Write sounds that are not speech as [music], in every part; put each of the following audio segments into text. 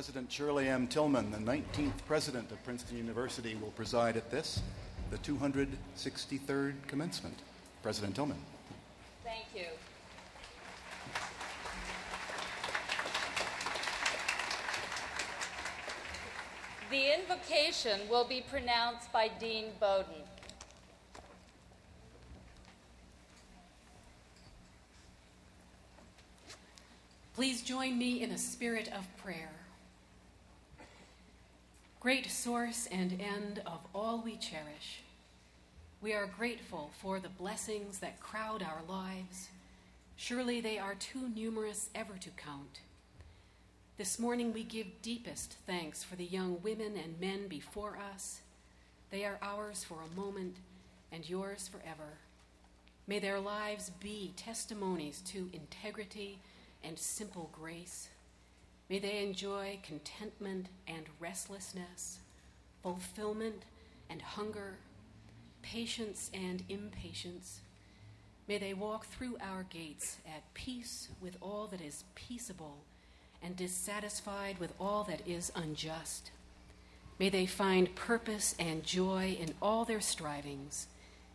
President Shirley M. Tilghman, the 19th president of Princeton University, will preside at this, the 263rd commencement. President Tilghman. Thank you. The invocation will be pronounced by Dean Boden. Please join me in a spirit of prayer. Source and end of all we cherish, we are grateful for the blessings that crowd our lives. Surely they are too numerous ever to count. This morning we give deepest thanks for the young women and men before us. They are ours for a moment and yours forever. May their lives be testimonies to integrity and simple grace. May they enjoy contentment and restlessness, fulfillment and hunger, patience and impatience. May they walk through our gates at peace with all that is peaceable and dissatisfied with all that is unjust. May they find purpose and joy in all their strivings,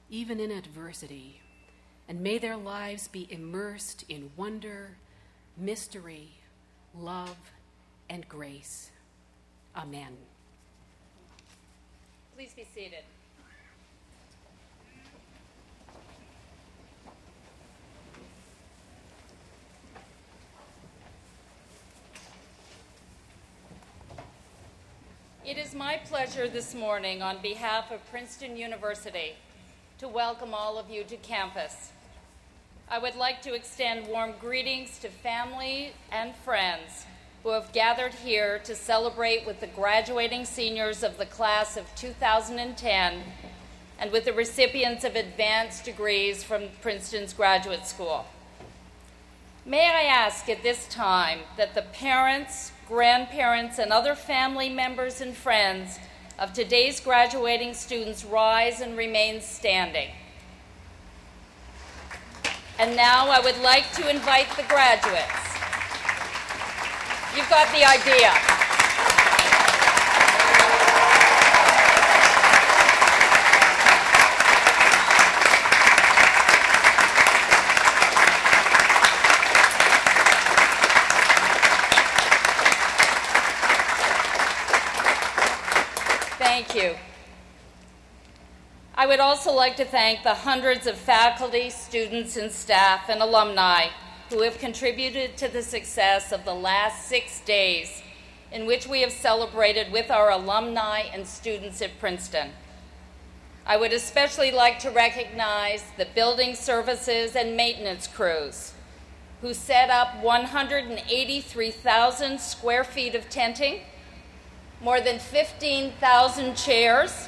even in adversity. And may their lives be immersed in wonder mystery, love, and grace. Amen. Please be seated. It is my pleasure this morning, on behalf of Princeton University, to welcome all of you to campus. I would like to extend warm greetings to family and friends who have gathered here to celebrate with the graduating seniors of the class of 2010 and with the recipients of advanced degrees from Princeton's graduate school. May I ask at this time that the parents, grandparents, and other family members and friends of today's graduating students rise and remain standing. And now I would like to invite the graduates. You've got the idea. Thank you. I would also like to thank the hundreds of faculty, students, and staff and alumni who have contributed to the success of the last six days in which we have celebrated with our alumni and students at Princeton. I would especially like to recognize the building services and maintenance crews who set up 183,000 square feet of tenting, more than 15,000 chairs,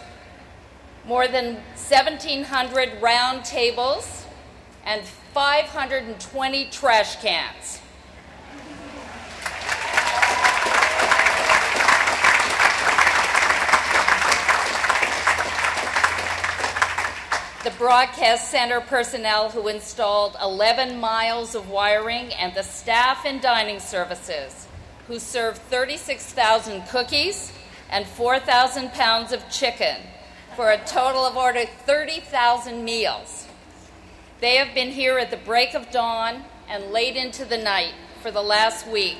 more than 1,700 round tables, and 520 trash cans. The Broadcast Center personnel who installed 11 miles of wiring, and the staff in dining services who served 36,000 cookies and 4,000 pounds of chicken for a total of over 30,000 meals. They have been here at the break of dawn and late into the night for the last week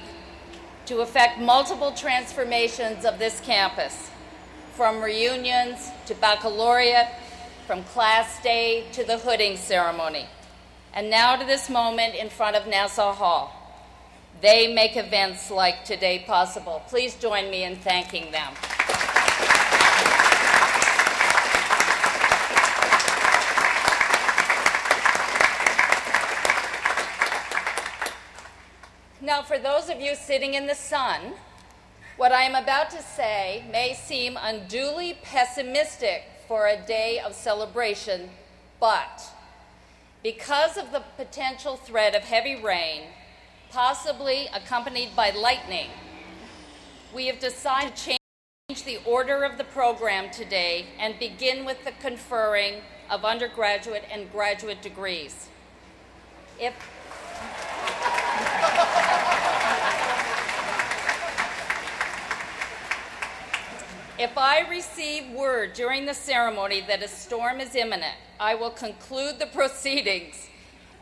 to effect multiple transformations of this campus, from reunions to baccalaureate, from class day to the hooding ceremony, and now to this moment in front of Nassau Hall. They make events like today possible. Please join me in thanking them. Now, for those of you sitting in the sun, what I am about to say may seem unduly pessimistic for a day of celebration, but because of the potential threat of heavy rain, possibly accompanied by lightning, we have decided to change the order of the program today and begin with the conferring of undergraduate and graduate degrees. If If I receive word during the ceremony that a storm is imminent, I will conclude the [laughs] proceedings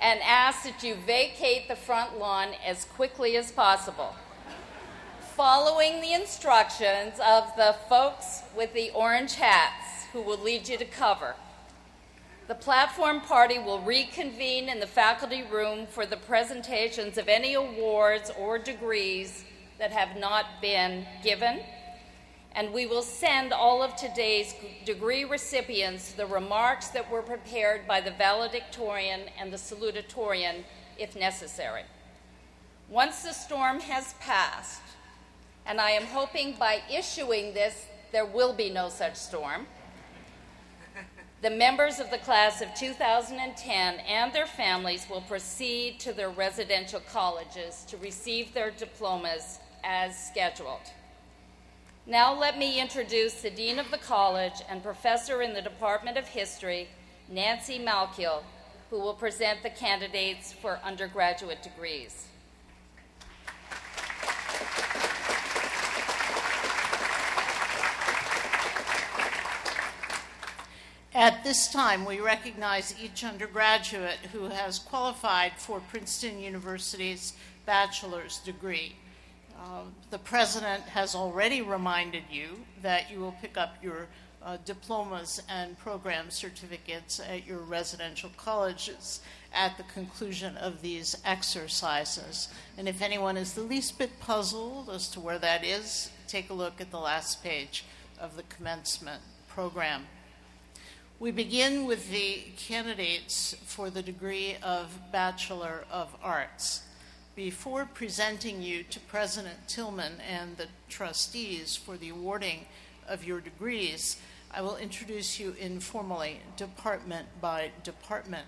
and ask that you vacate the front lawn as quickly as possible. Following the instructions of the folks with the orange hats who will lead you to cover. The platform party will reconvene in the faculty room for the presentations of any awards or degrees that have not been given. And we will send all of today's degree recipients the remarks that were prepared by the valedictorian and the salutatorian if necessary. Once the storm has passed, and I am hoping by issuing this there will be no such storm [laughs] the members of the class of 2010 and their families will proceed to their residential colleges to receive their diplomas as scheduled. Now, let me introduce the Dean of the College and Professor in the Department of History, Nancy Malkiel, who will present the candidates for undergraduate degrees. At this time, we recognize each undergraduate who has qualified for Princeton University's bachelor's degree. Uh, the president has already reminded you that you will pick up your uh, diplomas and program certificates at your residential colleges at the conclusion of these exercises. And if anyone is the least bit puzzled as to where that is, take a look at the last page of the commencement program. We begin with the candidates for the degree of Bachelor of Arts. Before presenting you to President Tilghman and the trustees for the awarding of your degrees, I will introduce you informally, department by department.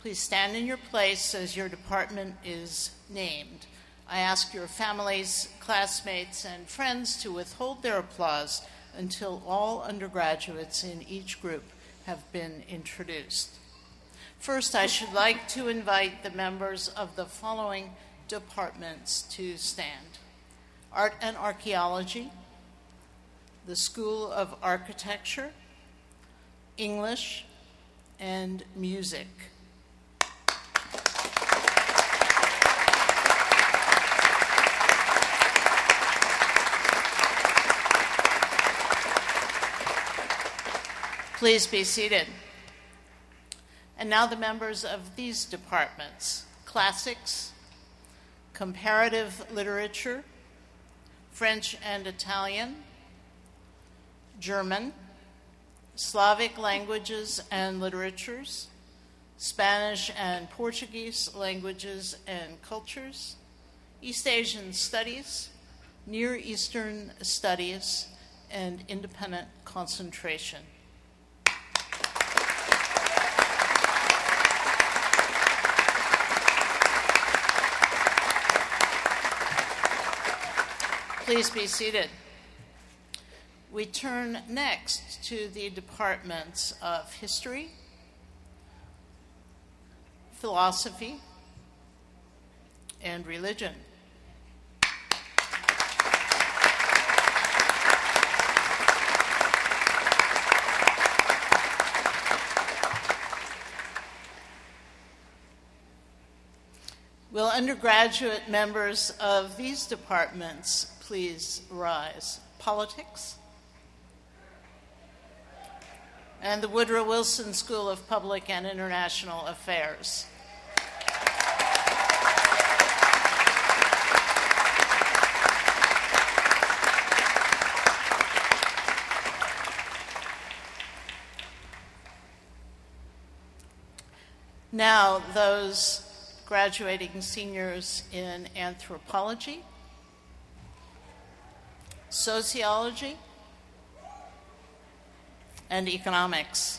Please stand in your place as your department is named. I ask your families, classmates, and friends to withhold their applause until all undergraduates in each group have been introduced. First, I should like to invite the members of the following departments to stand Art and Archaeology, the School of Architecture, English, and Music. Please be seated. And now the members of these departments classics, comparative literature, French and Italian, German, Slavic languages and literatures, Spanish and Portuguese languages and cultures, East Asian studies, Near Eastern studies, and independent concentration. Please be seated. We turn next to the departments of history, philosophy, and religion. Will undergraduate members of these departments please rise? Politics? And the Woodrow Wilson School of Public and International Affairs. Now, those graduating seniors in anthropology, sociology, and economics.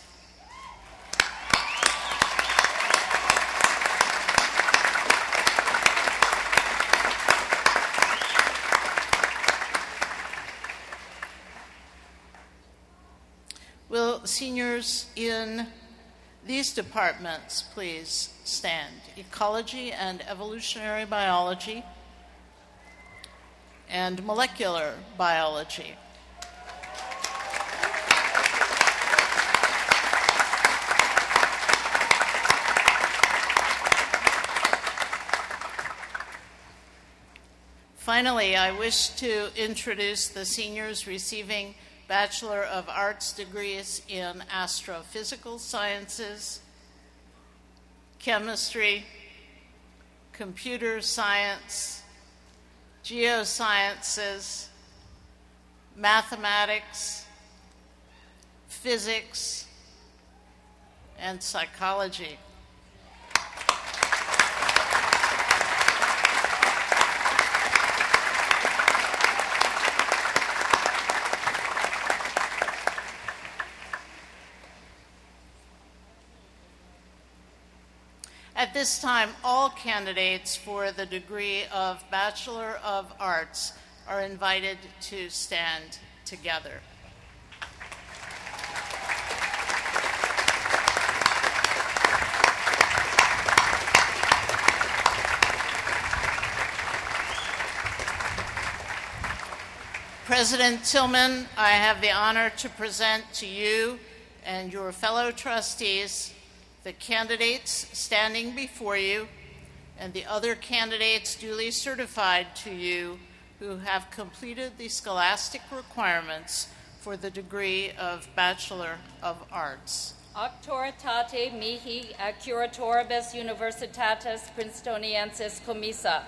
Will seniors in these departments please stand? Ecology and evolutionary biology and molecular biology. Finally, I wish to introduce the seniors receiving Bachelor of Arts degrees in Astrophysical Sciences, Chemistry, Computer Science, Geosciences, Mathematics, Physics, and Psychology. At this time, all candidates for the degree of Bachelor of Arts are invited to stand together. President Tilghman, I have the honor to present to you and your fellow trustees the candidates standing before you and the other candidates duly certified to you who have completed the scholastic requirements for the degree of Bachelor of Arts. Auctoritate mihi accuratoribus universitatis princetoniensis commissa,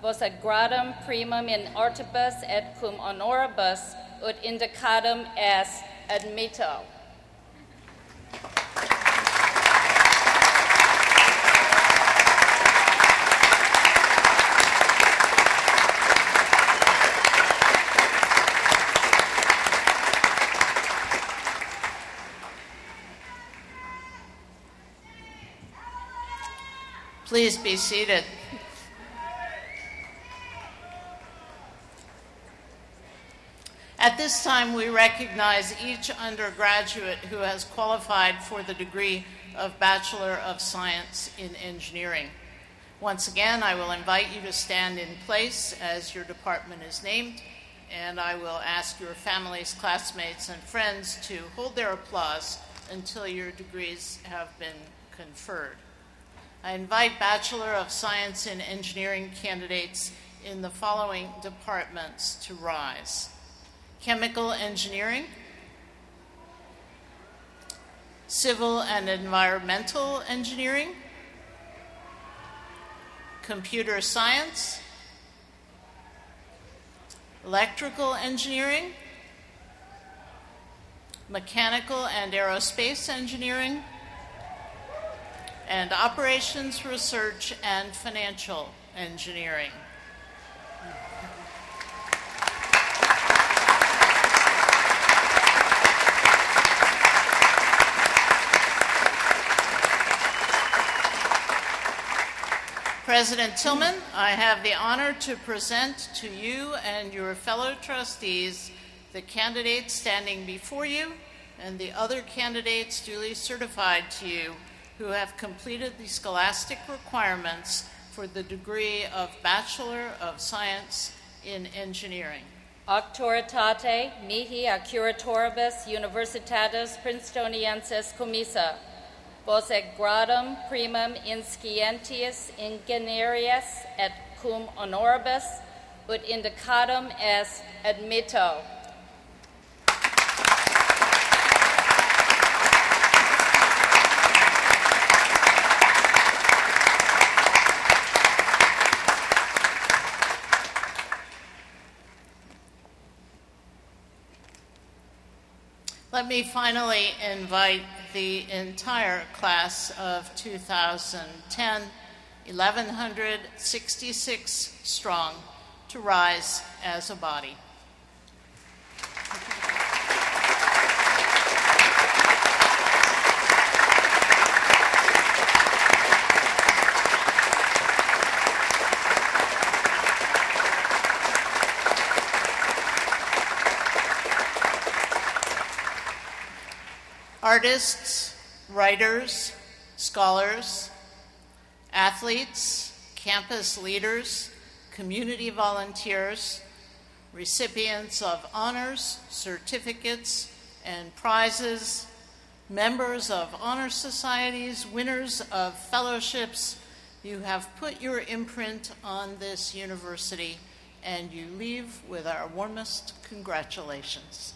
vos ad gradum primum in artibus et cum honoribus ut indicatum est admitto. Please be seated. At this time, we recognize each undergraduate who has qualified for the degree of Bachelor of Science in Engineering. Once again, I will invite you to stand in place as your department is named, and I will ask your families, classmates, and friends to hold their applause until your degrees have been conferred. I invite Bachelor of Science in Engineering candidates in the following departments to rise. Chemical Engineering, Civil and Environmental Engineering, Computer Science, Electrical Engineering, Mechanical and Aerospace Engineering, and Operations Research and Financial Engineering. President Tilghman, I have the honor to present to you and your fellow trustees the candidates standing before you and the other candidates duly certified to you who have completed the scholastic requirements for the degree of Bachelor of Science in Engineering. Auctoritate mihi accuratoribus universitatis princetoniensis commissa, vos et gradum primum inscientias ingenierias et cum honoribus ut indicatum est admitto. Let me finally invite the entire class of 2010, 1166 strong, to rise as a body. Artists, writers, scholars, athletes, campus leaders, community volunteers, recipients of honors, certificates, and prizes, members of honor societies, winners of fellowships, you have put your imprint on this university and you leave with our warmest congratulations.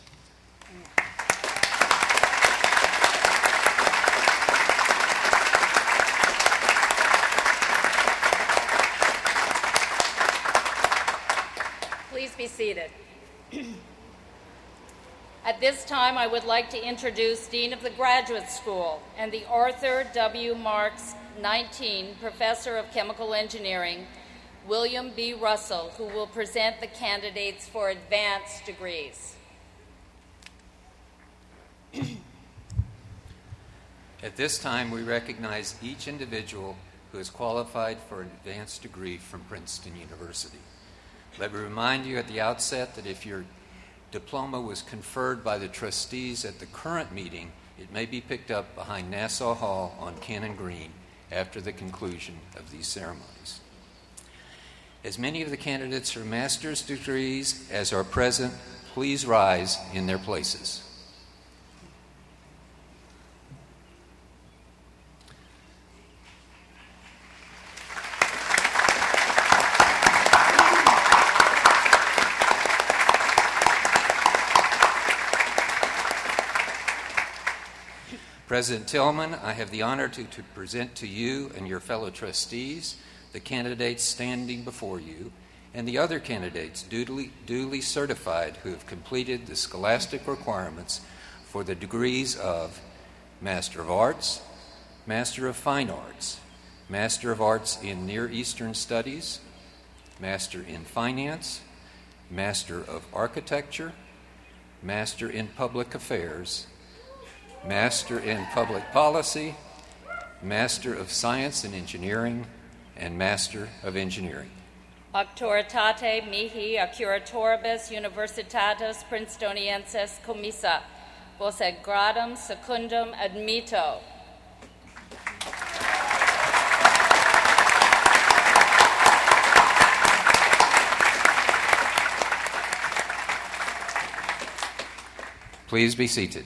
Be seated. At this time, I would like to introduce Dean of the Graduate School and the Arthur W. Marks 19 Professor of Chemical Engineering, William B. Russell, who will present the candidates for advanced degrees. At this time, we recognize each individual who is qualified for an advanced degree from Princeton University. Let me remind you at the outset that if your diploma was conferred by the trustees at the current meeting, it may be picked up behind Nassau Hall on Cannon Green after the conclusion of these ceremonies. As many of the candidates for master's degrees as are present, please rise in their places. President Tilghman, I have the honor to, to present to you and your fellow trustees the candidates standing before you and the other candidates duly, duly certified who have completed the scholastic requirements for the degrees of Master of Arts, Master of Fine Arts, Master of Arts in Near Eastern Studies, Master in Finance, Master of Architecture, Master in Public Affairs, Master in Public Policy, Master of Science and Engineering, and Master of Engineering. Auctoritate mihi accuratoribus Universitatis Princetoniensis commissa, vos ad gradum secundum admito. Please be seated.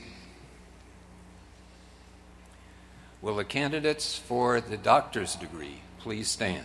Will the candidates for the doctor's degree please stand?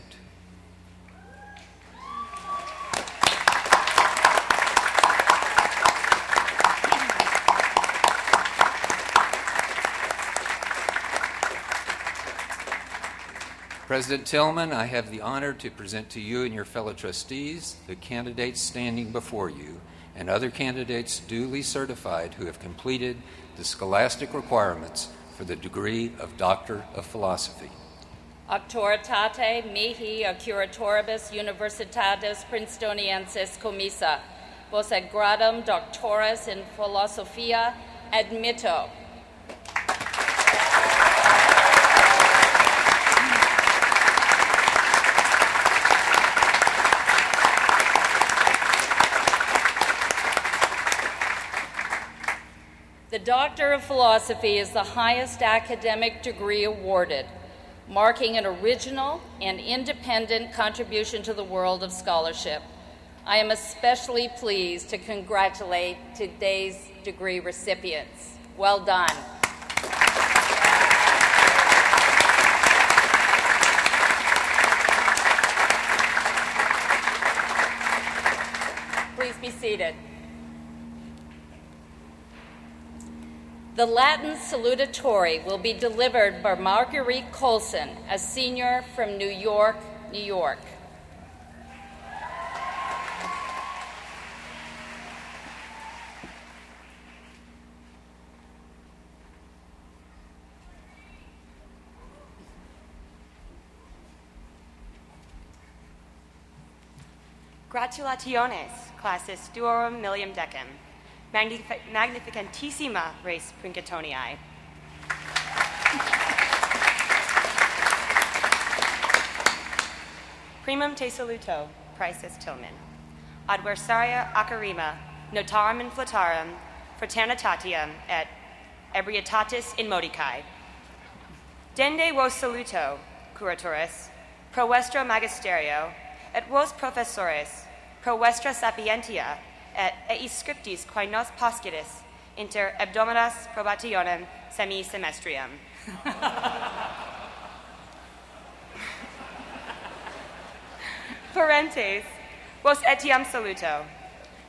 President Tilghman, I have the honor to present to you and your fellow trustees the candidates standing before you and other candidates duly certified who have completed the scholastic requirements for the degree of Doctor of Philosophy. Auctoritate mihi accuratoribus Universitatis Princetoniensis commissa, vos ad gradum doctoris in philosophia admito. Doctor of Philosophy is the highest academic degree awarded, marking an original and independent contribution to the world of scholarship. I am especially pleased to congratulate today's degree recipients. Well done. Please be seated. The Latin salutatory will be delivered by Marguerite Colson, a senior from New York, New York. Gratulationes, classis duorum millium decem, Magnif- magnificentissima res Princitonii. Primum te saluto, Prices Tilghman. Adversaria acarima, notarum inflatarum, fraternitatium et ebrietatis in modicae. Dende vos saluto, curatoris, pro vestra magisterio, et vos professores, pro vestra sapientia, et eis scriptis quae nos poscidis inter abdominas probationem semi semestrium. [laughs] Parentes, Vos etiam saluto.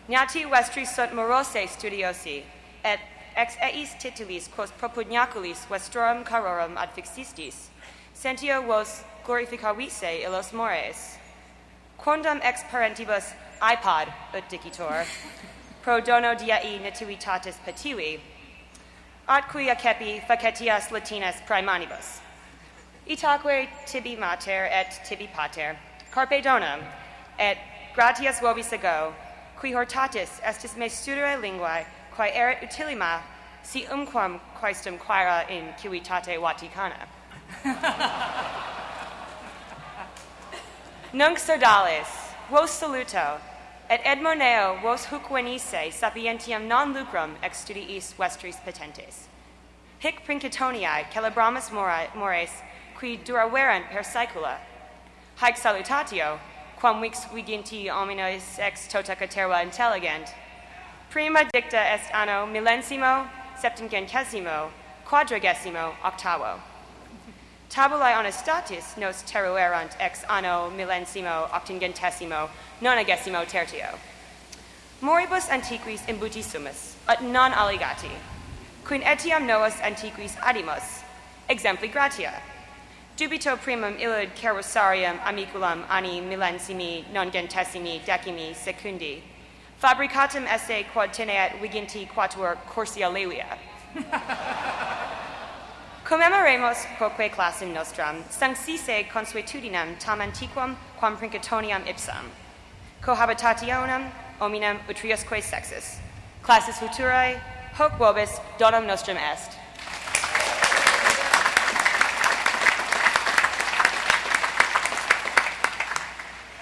Gnati vestri sunt morose studiosi, et ex eis titulis quos propugnaculis vestrorum carorum adfixistis, sentio vos glorificavise illos mores. Quondam ex parentibus iPod ut dicitor, pro dono diei natiutatis petivi, at qui accepi facetias latinas primanibus. Itaque tibi mater et tibi pater, carpe donum, et gratias vobis ego, qui hortatis estis me studere linguae, quae erit utilima, si umquam quaestum quaera in civitate Vaticana. [laughs] Nunc sodales, vos saluto, et edmoneo vos huc venisse sapientiam non lucrum ex studiis vestris petentes. Hic princitoniae celebramus mores, qui duraverant per saecula. Haec salutatio, quam vix viginti omnes ex tota caterva intelligent. Prima dicta est anno millensimo, septingentesimo, quadragesimo, octavo. Tabulae honestatis nos teruerant ex anno millensimo octingentesimo nonagesimo tertio. Moribus antiquis imbutissumus, ut non alligati, quin etiam novus antiquis adimus, exempli gratia. Dubito primum illud carosarium amiculum anni millensimi nongentesimi decimi secundi, fabricatum esse quod teneat viginti quatuor corsia levia. [laughs] Commemoremus quoque classum nostram, sanctisse consuetudinem tam antiquum quam princitoniam ipsam. Cohabitationem hominem utriusque sexus. Classis futurae, hoc vobis donum nostrum est.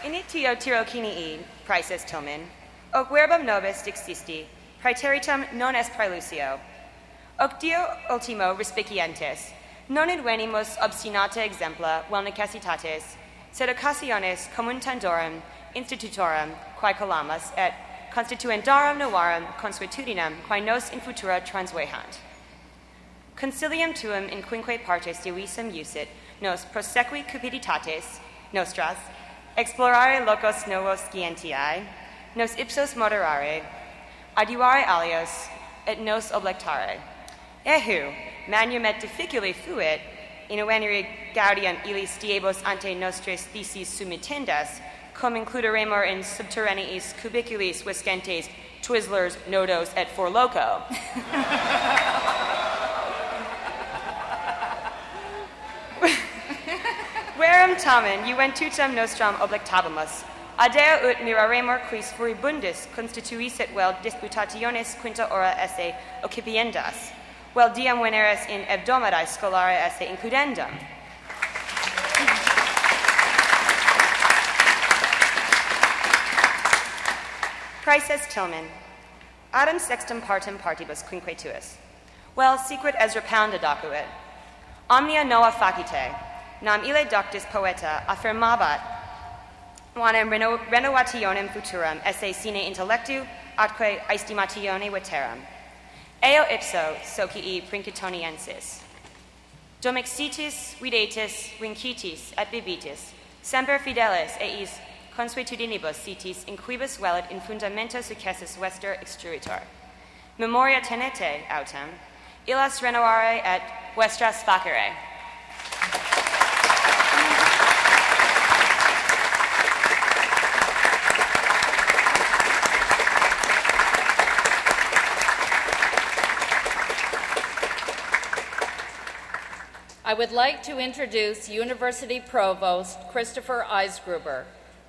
Initio tirocinii, praeses Tilghman, Oc verbum nobis dixisti, praeteritum non est praelucio. Oc dio ultimo respicientes, non venimus obstinata exempla vel necessitates, sed occasiones communtandorum institutorum quae colamas et constituendarum novarum consuetudinem quae nos in futura transvehant. Concilium tuum in quinque partes divisum usit nos prosequi cupiditates nostras explorare locos novos scientiae, nos ipsos moderare, adiuare alios, et nos oblectare. Ehu, manumet difficile fuit, in venere gaudium illis diebos ante nostres theses sumittendas, cum includeremur in subterraneis cubiculis viscentes Twizzlers, Nodos, et Four Loko. Verum tamen juventutem nostram oblectabimus. Adeo ut miraremur quis furibundis constituisit vel disputationes quinta ora esse occipiendas, vel diam veneris in hebdomadae scholare esse includendum. Praeses Tilghman. Adam sextum partem partibus quinque tuus. Well, secret Ezra Pound docuit. Omnia noa facite, nam ille doctus poeta affirmabat quanem reno, renovationem futuram esse sine intellectu atque aestimatione veteram. Eo ipso socii princitoniensis. Domixitis, videtis, vincitis, et bibitis, semper fidelis eis consuetudinibus sitis in quibus velit in fundamento successus vester extruitor. Memoria tenete autem, illas renovare et vestras facere. I would like to introduce University Provost Christopher Eisgruber,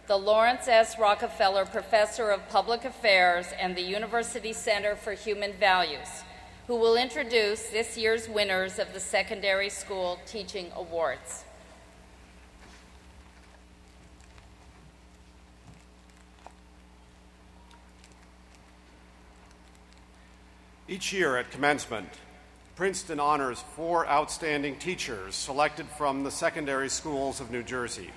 the Laurance S. Rockefeller Professor of Public Affairs and the University Center for Human Values, who will introduce this year's winners of the Secondary School Teaching Awards. Each year at commencement, Princeton honors four outstanding teachers selected from the secondary schools of New Jersey.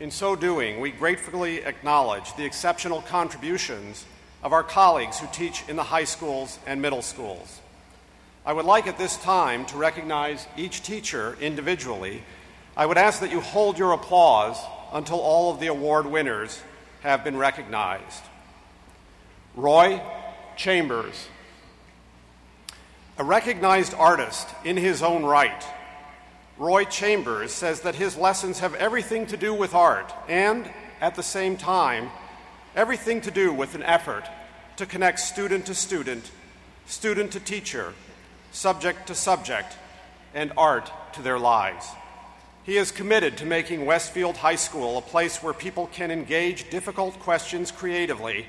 In so doing, we gratefully acknowledge the exceptional contributions of our colleagues who teach in the high schools and middle schools. I would like at this time to recognize each teacher individually. I would ask that you hold your applause until all of the award winners have been recognized. Roy Chambers, a recognized artist in his own right, Roy Chambers says that his lessons have everything to do with art and, at the same time, everything to do with an effort to connect student to student, student to teacher, subject to subject, and art to their lives. He is committed to making Westfield High School a place where people can engage difficult questions creatively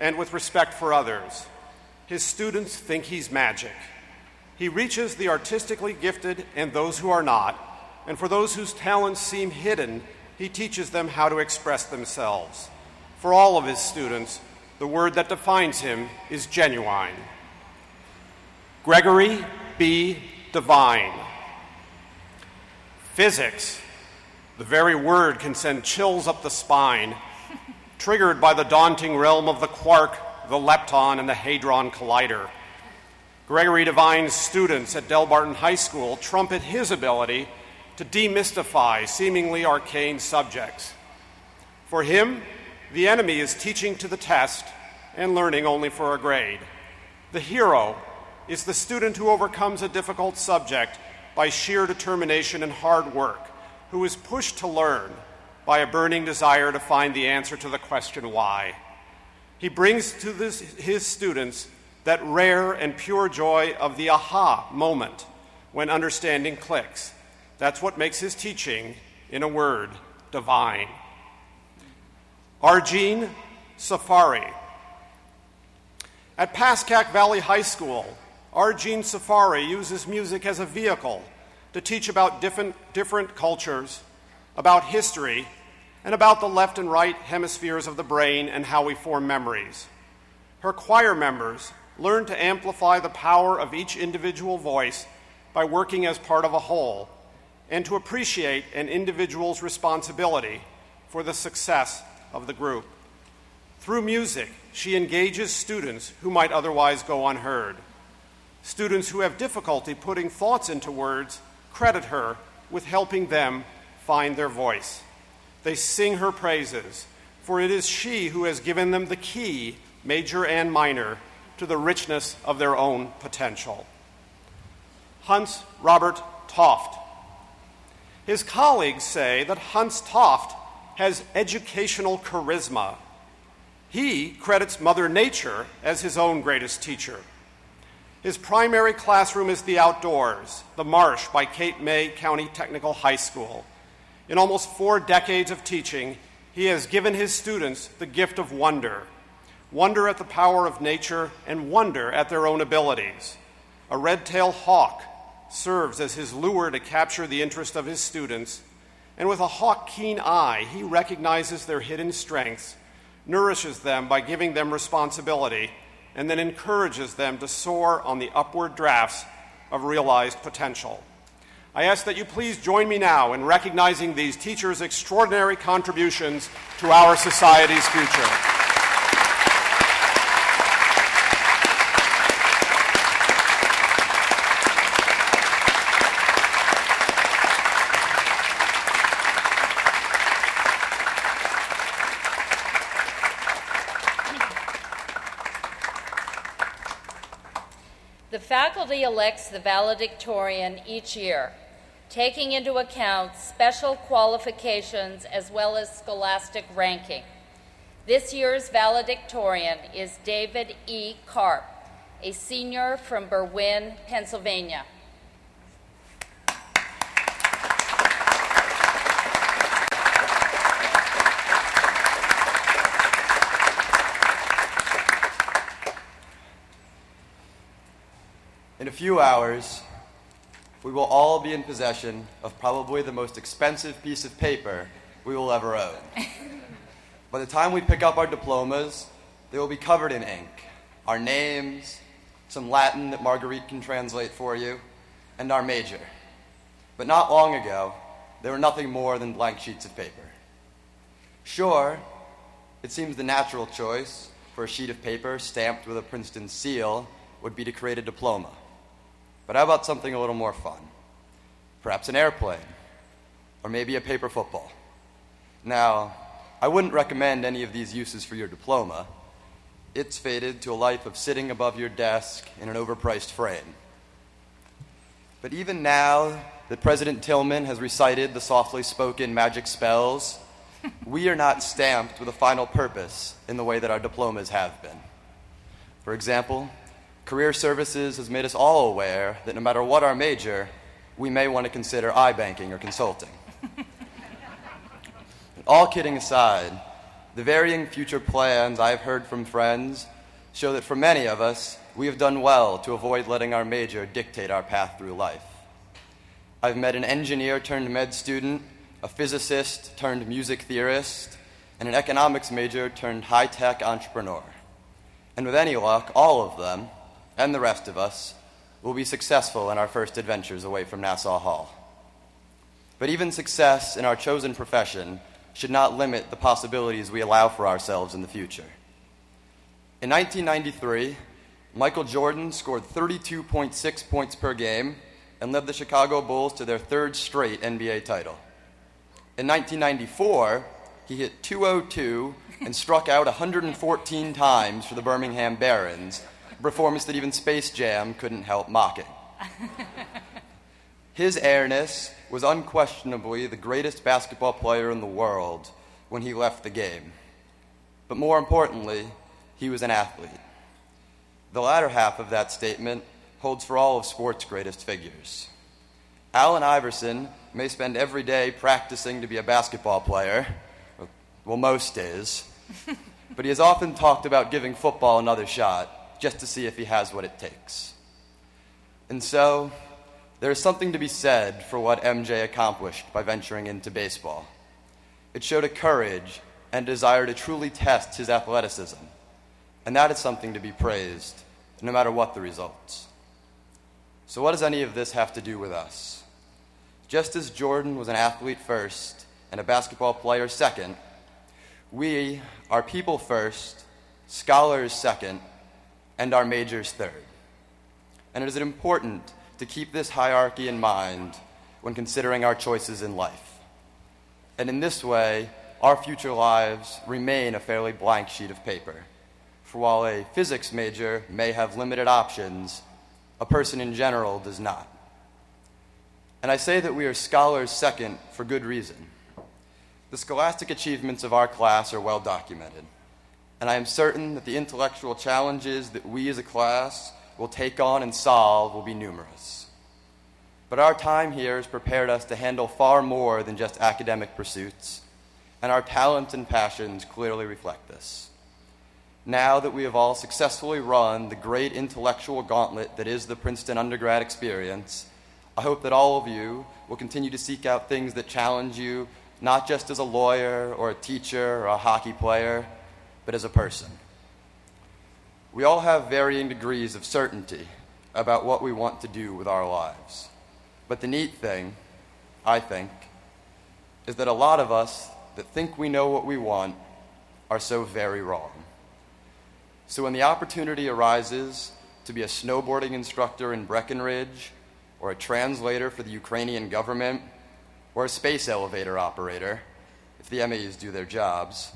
and with respect for others. His students think he's magic. He reaches the artistically gifted and those who are not, and for those whose talents seem hidden, he teaches them how to express themselves. For all of his students, the word that defines him is genuine. Gregory B. Devine. Physics. The very word can send chills up the spine, [laughs] triggered by the daunting realm of the quark, the lepton, and the hadron collider. Gregory Devine's students at Delbarton High School trumpet his ability to demystify seemingly arcane subjects. For him, the enemy is teaching to the test and learning only for a grade. The hero is the student who overcomes a difficult subject by sheer determination and hard work, who is pushed to learn by a burning desire to find the answer to the question why. He brings to this, his students that rare and pure joy of the aha moment when understanding clicks. That's what makes his teaching, in a word, divine. Arjeen Safari. At Pascack Valley High School, Arjeen Safari uses music as a vehicle to teach about different, different cultures, about history, and about the left and right hemispheres of the brain and how we form memories. Her choir members learn to amplify the power of each individual voice by working as part of a whole, and to appreciate an individual's responsibility for the success of the group. Through music, she engages students who might otherwise go unheard. Students who have difficulty putting thoughts into words credit her with helping them find their voice. They sing her praises, for it is she who has given them the key, major and minor, to the richness of their own potential. Hans Robert Toft. His colleagues say that Hans Toft has educational charisma. He credits Mother Nature as his own greatest teacher. His primary classroom is the outdoors, the marsh by Cape May County Technical High School. In almost four decades of teaching, he has given his students the gift of wonder wonder at the power of nature, and wonder at their own abilities. A red tailed hawk serves as his lure to capture the interest of his students, and with a hawk keen eye, he recognizes their hidden strengths, nourishes them by giving them responsibility, and then encourages them to soar on the upward drafts of realized potential. I ask that you please join me now in recognizing these teachers' extraordinary contributions to our society's future. Faculty elects the valedictorian each year, taking into account special qualifications as well as scholastic ranking. This year's valedictorian is David E. Karp, a senior from Berwyn, Pennsylvania. In a few hours, we will all be in possession of probably the most expensive piece of paper we will ever own. [laughs] By the time we pick up our diplomas, they will be covered in ink. Our names, some Latin that Marguerite can translate for you, and our major. But not long ago, they were nothing more than blank sheets of paper. Sure, it seems the natural choice for a sheet of paper stamped with a Princeton seal would be to create a diploma. But how about something a little more fun? Perhaps an airplane, or maybe a paper football. Now, I wouldn't recommend any of these uses for your diploma. It's fated to a life of sitting above your desk in an overpriced frame. But even now that President Tilghman has recited the softly spoken magic spells, [laughs] we are not stamped with a final purpose in the way that our diplomas have been. For example, Career Services has made us all aware that no matter what our major, we may want to consider iBanking or consulting. [laughs] all kidding aside, the varying future plans I've heard from friends show that for many of us, we have done well to avoid letting our major dictate our path through life. I've met an engineer turned med student, a physicist turned music theorist, and an economics major turned high tech entrepreneur. And with any luck, all of them, and the rest of us, will be successful in our first adventures away from Nassau Hall. But even success in our chosen profession should not limit the possibilities we allow for ourselves in the future. In 1993, Michael Jordan scored 32.6 points per game and led the Chicago Bulls to their third straight NBA title. In 1994, he hit 202 and struck out 114 times for the Birmingham Barons, performance that even Space Jam couldn't help mocking. His airness was unquestionably the greatest basketball player in the world when he left the game. But more importantly, he was an athlete. The latter half of that statement holds for all of sport's greatest figures. Allen Iverson may spend every day practicing to be a basketball player, well, most days, [laughs] but he has often talked about giving football another shot just to see if he has what it takes. And so, there is something to be said for what MJ accomplished by venturing into baseball. It showed a courage and desire to truly test his athleticism, and that is something to be praised, no matter what the results. So, what does any of this have to do with us? Just as Jordan was an athlete first and a basketball player second, we are people first, scholars second, and our majors third. And it is important to keep this hierarchy in mind when considering our choices in life. And in this way, our future lives remain a fairly blank sheet of paper. For while a physics major may have limited options, a person in general does not. And I say that we are scholars second for good reason. The scholastic achievements of our class are well documented, and I am certain that the intellectual challenges that we as a class will take on and solve will be numerous. But our time here has prepared us to handle far more than just academic pursuits, and our talents and passions clearly reflect this now that we have all successfully run the great intellectual gauntlet that is the Princeton undergrad experience, I hope that all of you will continue to seek out things that challenge you, not just as a lawyer or a teacher or a hockey player, but as a person. We all have varying degrees of certainty about what we want to do with our lives. But the neat thing, I think, is that a lot of us that think we know what we want are so very wrong. So when the opportunity arises to be a snowboarding instructor in Breckenridge, or a translator for the Ukrainian government, or a space elevator operator, if the MEs do their jobs,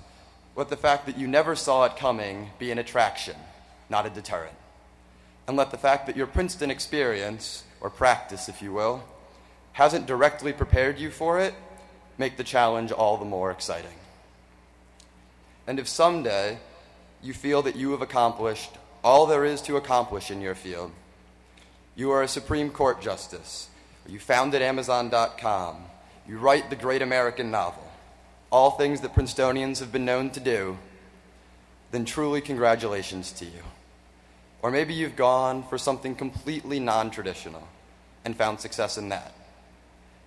let the fact that you never saw it coming be an attraction, not a deterrent. And let the fact that your Princeton experience, or practice, if you will, hasn't directly prepared you for it make the challenge all the more exciting. And if someday you feel that you have accomplished all there is to accomplish in your field. You are a Supreme Court justice. You founded Amazon.com. You write the great American novel. All things that Princetonians have been known to do. Then truly congratulations to you. Or maybe you've gone for something completely non traditional and found success in that.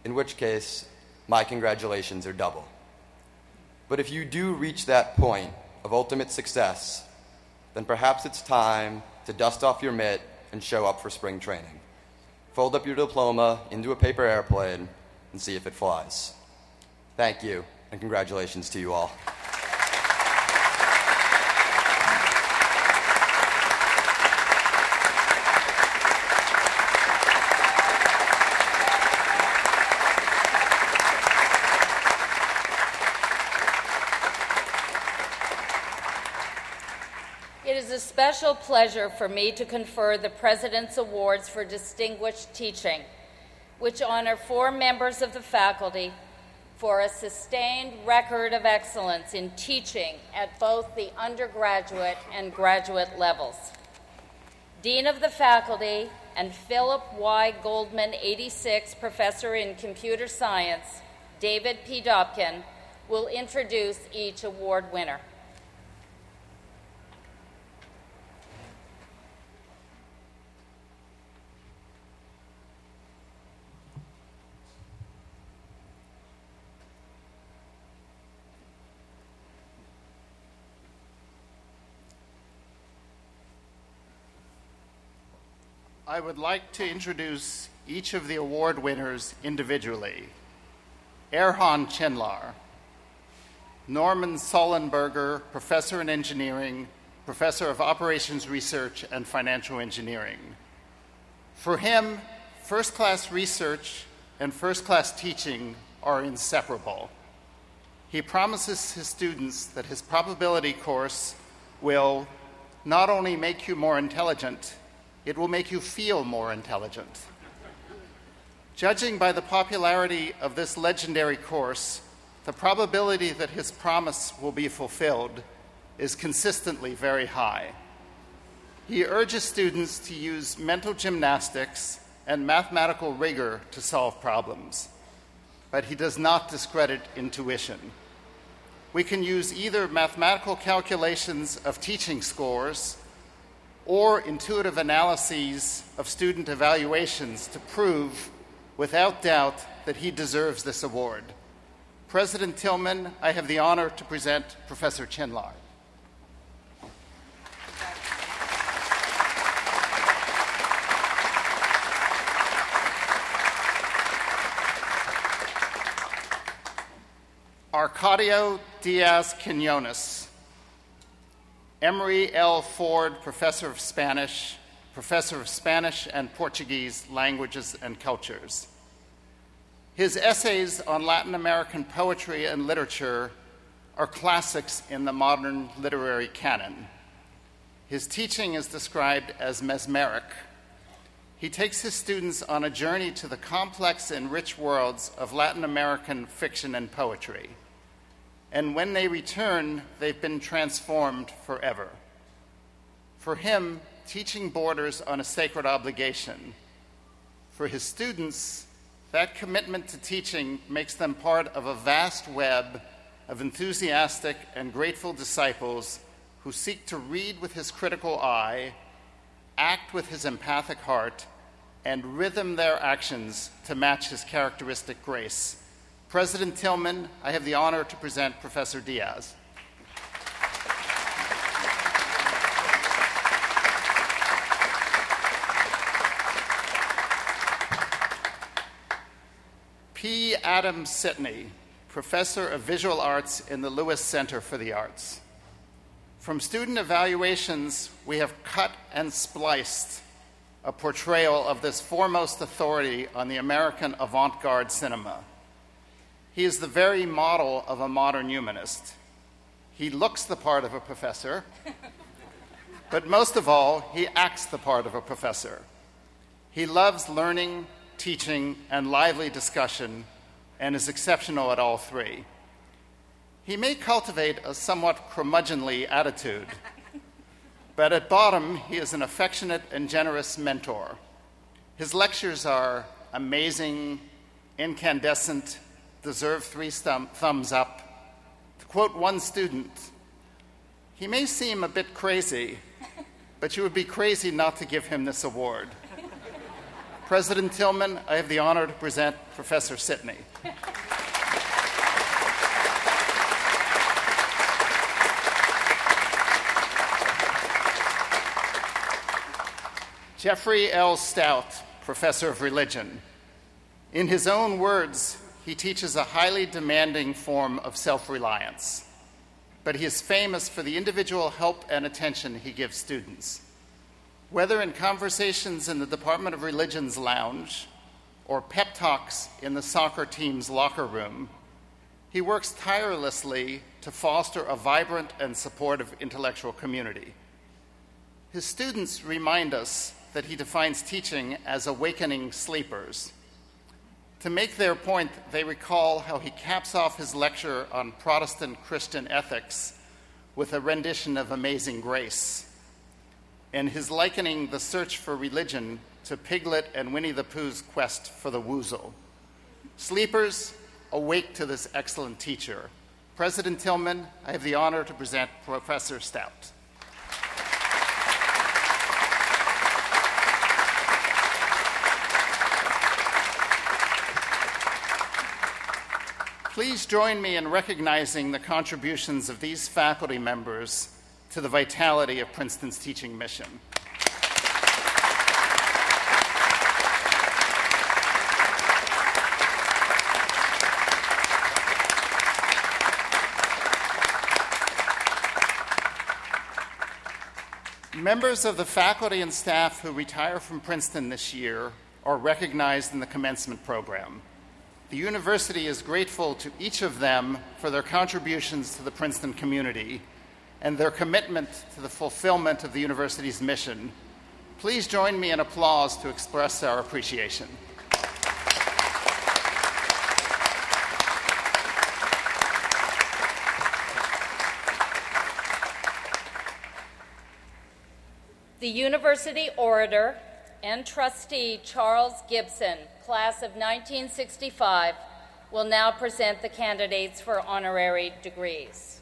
In which case, my congratulations are double. But if you do reach that point, of ultimate success, then perhaps it's time to dust off your mitt and show up for spring training. Fold up your diploma into a paper airplane and see if it flies. Thank you, and congratulations to you all. It is a special pleasure for me to confer the President's Awards for Distinguished Teaching, which honor four members of the faculty for a sustained record of excellence in teaching at both the undergraduate and graduate levels. Dean of the Faculty and Philip Y. Goldman 86 Professor in Computer Science, David P. Dobkin, will introduce each award winner. I would like to introduce each of the award winners individually. Erhan Çinlar, Norman Sollenberger, Professor in Engineering, Professor of Operations Research and Financial Engineering. For him, first class research and first class teaching are inseparable. He promises his students that his probability course will not only make you more intelligent, it will make you feel more intelligent. Judging by the popularity of this legendary course, the probability that his promise will be fulfilled is consistently very high. He urges students to use mental gymnastics and mathematical rigor to solve problems, but he does not discredit intuition. We can use either mathematical calculations of teaching scores or intuitive analyses of student evaluations to prove, without doubt, that he deserves this award. President Tilghman, I have the honor to present Professor Çinlar. Arcadio Diaz Quinones. Emory L. Ford, Professor of Spanish, Professor of Spanish and Portuguese Languages and Cultures. His essays on Latin American poetry and literature are classics in the modern literary canon. His teaching is described as mesmeric. He takes his students on a journey to the complex and rich worlds of Latin American fiction and poetry and when they return, they've been transformed forever. For him, teaching borders on a sacred obligation. For his students, that commitment to teaching makes them part of a vast web of enthusiastic and grateful disciples who seek to read with his critical eye, act with his empathic heart, and rhythm their actions to match his characteristic grace. President Tilghman, I have the honor to present Professor Diaz. P. Adam Sitney, Professor of Visual Arts in the Lewis Center for the Arts. From student evaluations, we have cut and spliced a portrayal of this foremost authority on the American avant garde cinema. He is the very model of a modern humanist. He looks the part of a professor, [laughs] but most of all, he acts the part of a professor. He loves learning, teaching, and lively discussion, and is exceptional at all three. He may cultivate a somewhat curmudgeonly attitude, [laughs] but at bottom, he is an affectionate and generous mentor. His lectures are amazing, incandescent, deserve three thumb, thumbs up. To quote one student, he may seem a bit crazy, but you would be crazy not to give him this award. [laughs] President Tilghman, I have the honor to present Professor Sitney. Jeffrey L. Stout, Professor of Religion. In his own words, he teaches a highly demanding form of self reliance, but he is famous for the individual help and attention he gives students. Whether in conversations in the Department of Religion's lounge or pep talks in the soccer team's locker room, he works tirelessly to foster a vibrant and supportive intellectual community. His students remind us that he defines teaching as awakening sleepers. To make their point, they recall how he caps off his lecture on Protestant Christian ethics with a rendition of Amazing Grace, and his likening the search for religion to Piglet and Winnie the Pooh's quest for the woozle. Sleepers, awake to this excellent teacher. President Tilghman, I have the honor to present Professor Stout. Please join me in recognizing the contributions of these faculty members to the vitality of Princeton's teaching mission. Members of the faculty and staff who retire from Princeton this year are recognized in the commencement program. The university is grateful to each of them for their contributions to the Princeton community and their commitment to the fulfillment of the university's mission. Please join me in applause to express our appreciation. The University Orator and Trustee Charles Gibson, class of 1965, will now present the candidates for honorary degrees.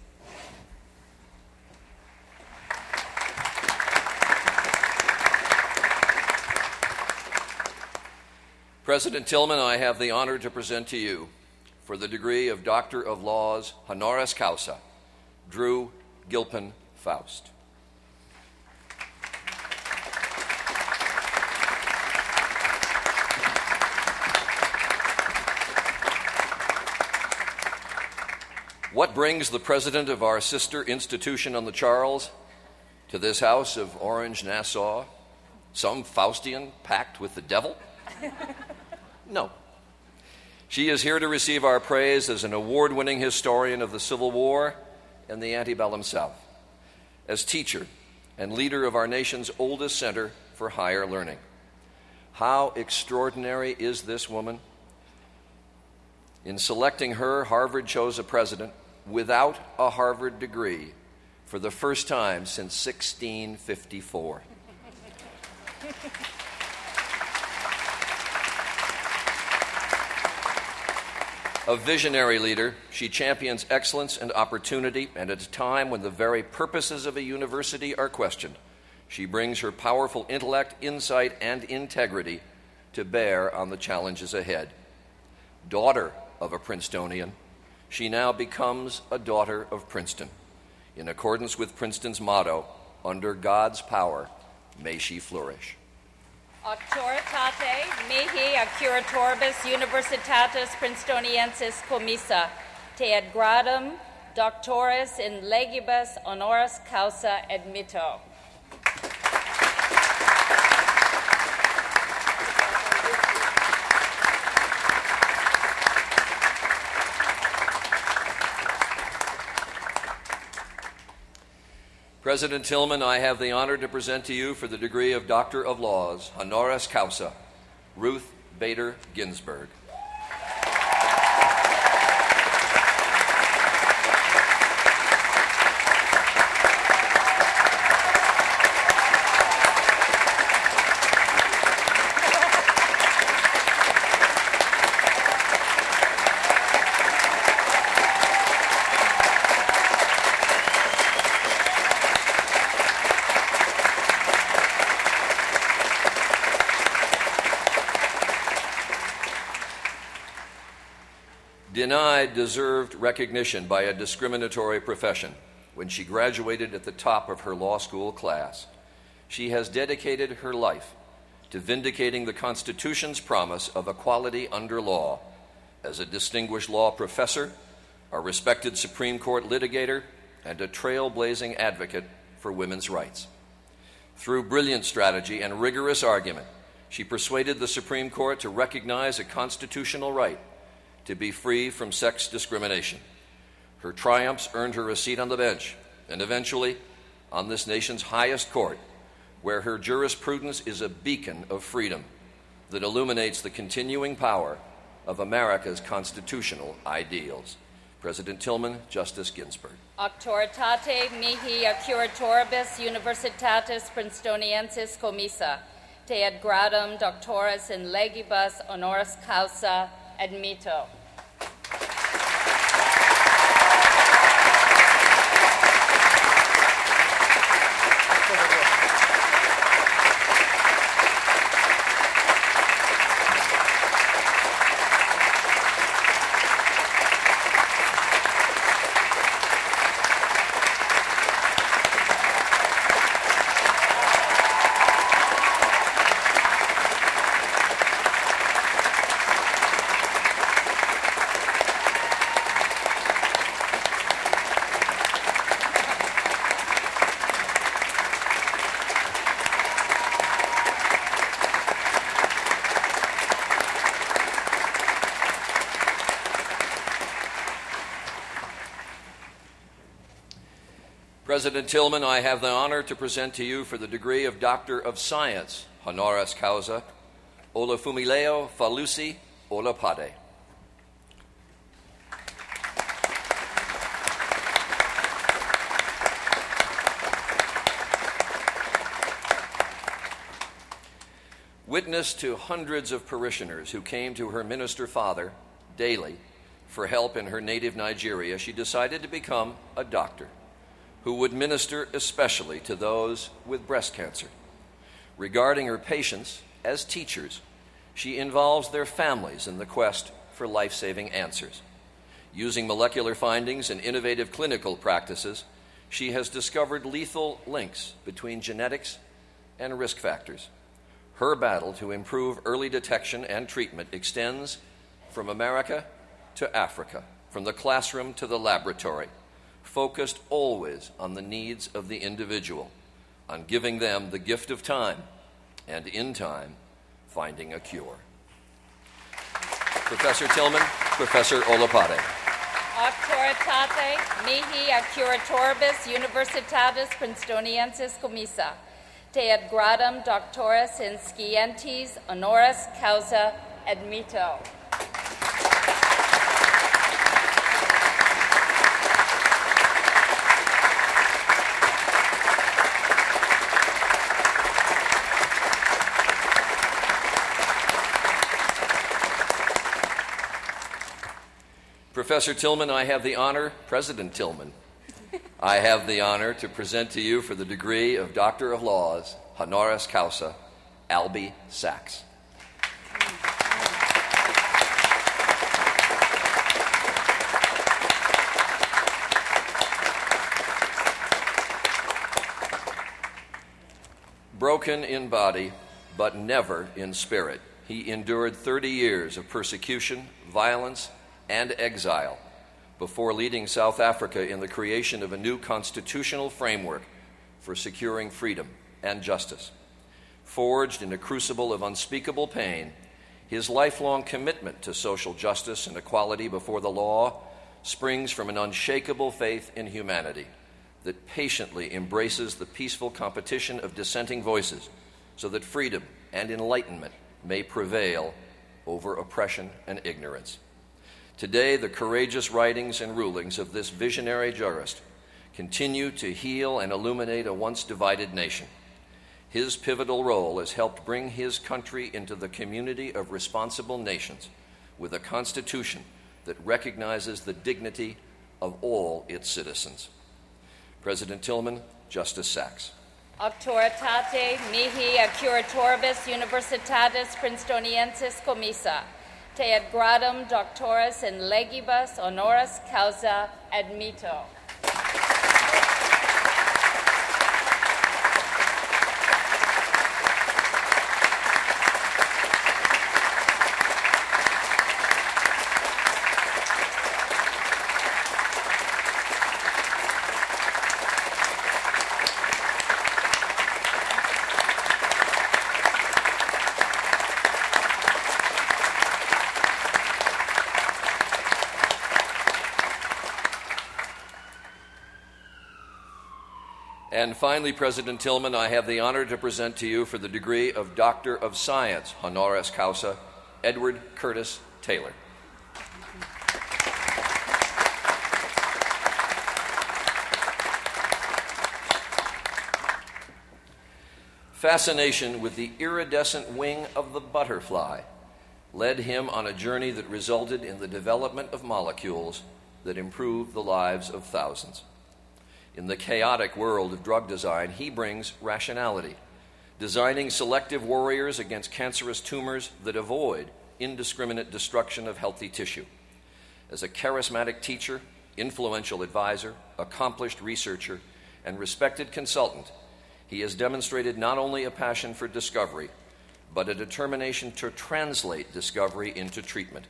President Tilghman, I have the honor to present to you, for the degree of Doctor of Laws honoris causa, Drew Gilpin Faust. What brings the president of our sister institution on the Charles to this house of Orange Nassau? Some Faustian pact with the devil? No. She is here to receive our praise as an award winning historian of the Civil War and the antebellum South, as teacher and leader of our nation's oldest center for higher learning. How extraordinary is this woman? In selecting her, Harvard chose a president without a Harvard degree for the first time since 1654. A visionary leader, she champions excellence and opportunity, and at a time when the very purposes of a university are questioned, she brings her powerful intellect, insight, and integrity to bear on the challenges ahead. Daughter of a Princetonian, she now becomes a daughter of Princeton. In accordance with Princeton's motto, under God's power, may she flourish. Auctoritate mihi a curatoribus universitatis princetoniensis commissa, te ad gradum doctoris in legibus honoris causa admitto. President Tilghman, I have the honor to present to you for the degree of Doctor of Laws, honoris causa, Ruth Bader Ginsburg. Deserved recognition by a discriminatory profession when she graduated at the top of her law school class. She has dedicated her life to vindicating the Constitution's promise of equality under law as a distinguished law professor, a respected Supreme Court litigator, and a trailblazing advocate for women's rights. Through brilliant strategy and rigorous argument, she persuaded the Supreme Court to recognize a constitutional right to be free from sex discrimination. Her triumphs earned her a seat on the bench and eventually on this nation's highest court, where her jurisprudence is a beacon of freedom that illuminates the continuing power of America's constitutional ideals. President Tilghman, Justice Ginsburg. Auctoritate mihi accuratoribus universitatis princetoniensis commissa, te ad gradum doctoris in legibus honoris causa admito. President Tilghman, I have the honor to present to you for the degree of Doctor of Science, honoris causa, Olufunmilayo Falusi Olopade. Witness to hundreds of parishioners who came to her minister father daily for help in her native Nigeria, she decided to become a doctor who would minister especially to those with breast cancer. Regarding her patients as teachers, she involves their families in the quest for life saving answers. Using molecular findings and innovative clinical practices, she has discovered lethal links between genetics and risk factors. Her battle to improve early detection and treatment extends from America to Africa, from the classroom to the laboratory focused always on the needs of the individual, on giving them the gift of time, and in time, finding a cure. Professor Tilghman, Professor Olopade. Auctoritate mihi accuratoribus universitatis princetoniensis commissa, te ad gradum doctoris in scientis honoris causa admito. Professor Tilghman, I have the honor, President Tilghman, I have the honor to present to you for the degree of Doctor of Laws, honoris causa, Albie Sachs. Broken in body, but never in spirit, he endured 30 years of persecution, violence, and exile before leading South Africa in the creation of a new constitutional framework for securing freedom and justice. Forged in a crucible of unspeakable pain, his lifelong commitment to social justice and equality before the law springs from an unshakable faith in humanity that patiently embraces the peaceful competition of dissenting voices so that freedom and enlightenment may prevail over oppression and ignorance. Today, the courageous writings and rulings of this visionary jurist continue to heal and illuminate a once divided nation. His pivotal role has helped bring his country into the community of responsible nations with a constitution that recognizes the dignity of all its citizens. President Tilghman, Justice Sachs. Auctoritate mihi accuratoribus universitatis princetoniensis commissa te ad gradum doctoris in legibus honoris causa admito. And finally, President Tilghman, I have the honor to present to you for the degree of Doctor of Science, honoris causa, Edward Curtis Taylor. Fascination with the iridescent wing of the butterfly led him on a journey that resulted in the development of molecules that improve the lives of thousands. In the chaotic world of drug design, he brings rationality, designing selective warriors against cancerous tumors that avoid indiscriminate destruction of healthy tissue. As a charismatic teacher, influential advisor, accomplished researcher, and respected consultant, he has demonstrated not only a passion for discovery, but a determination to translate discovery into treatment.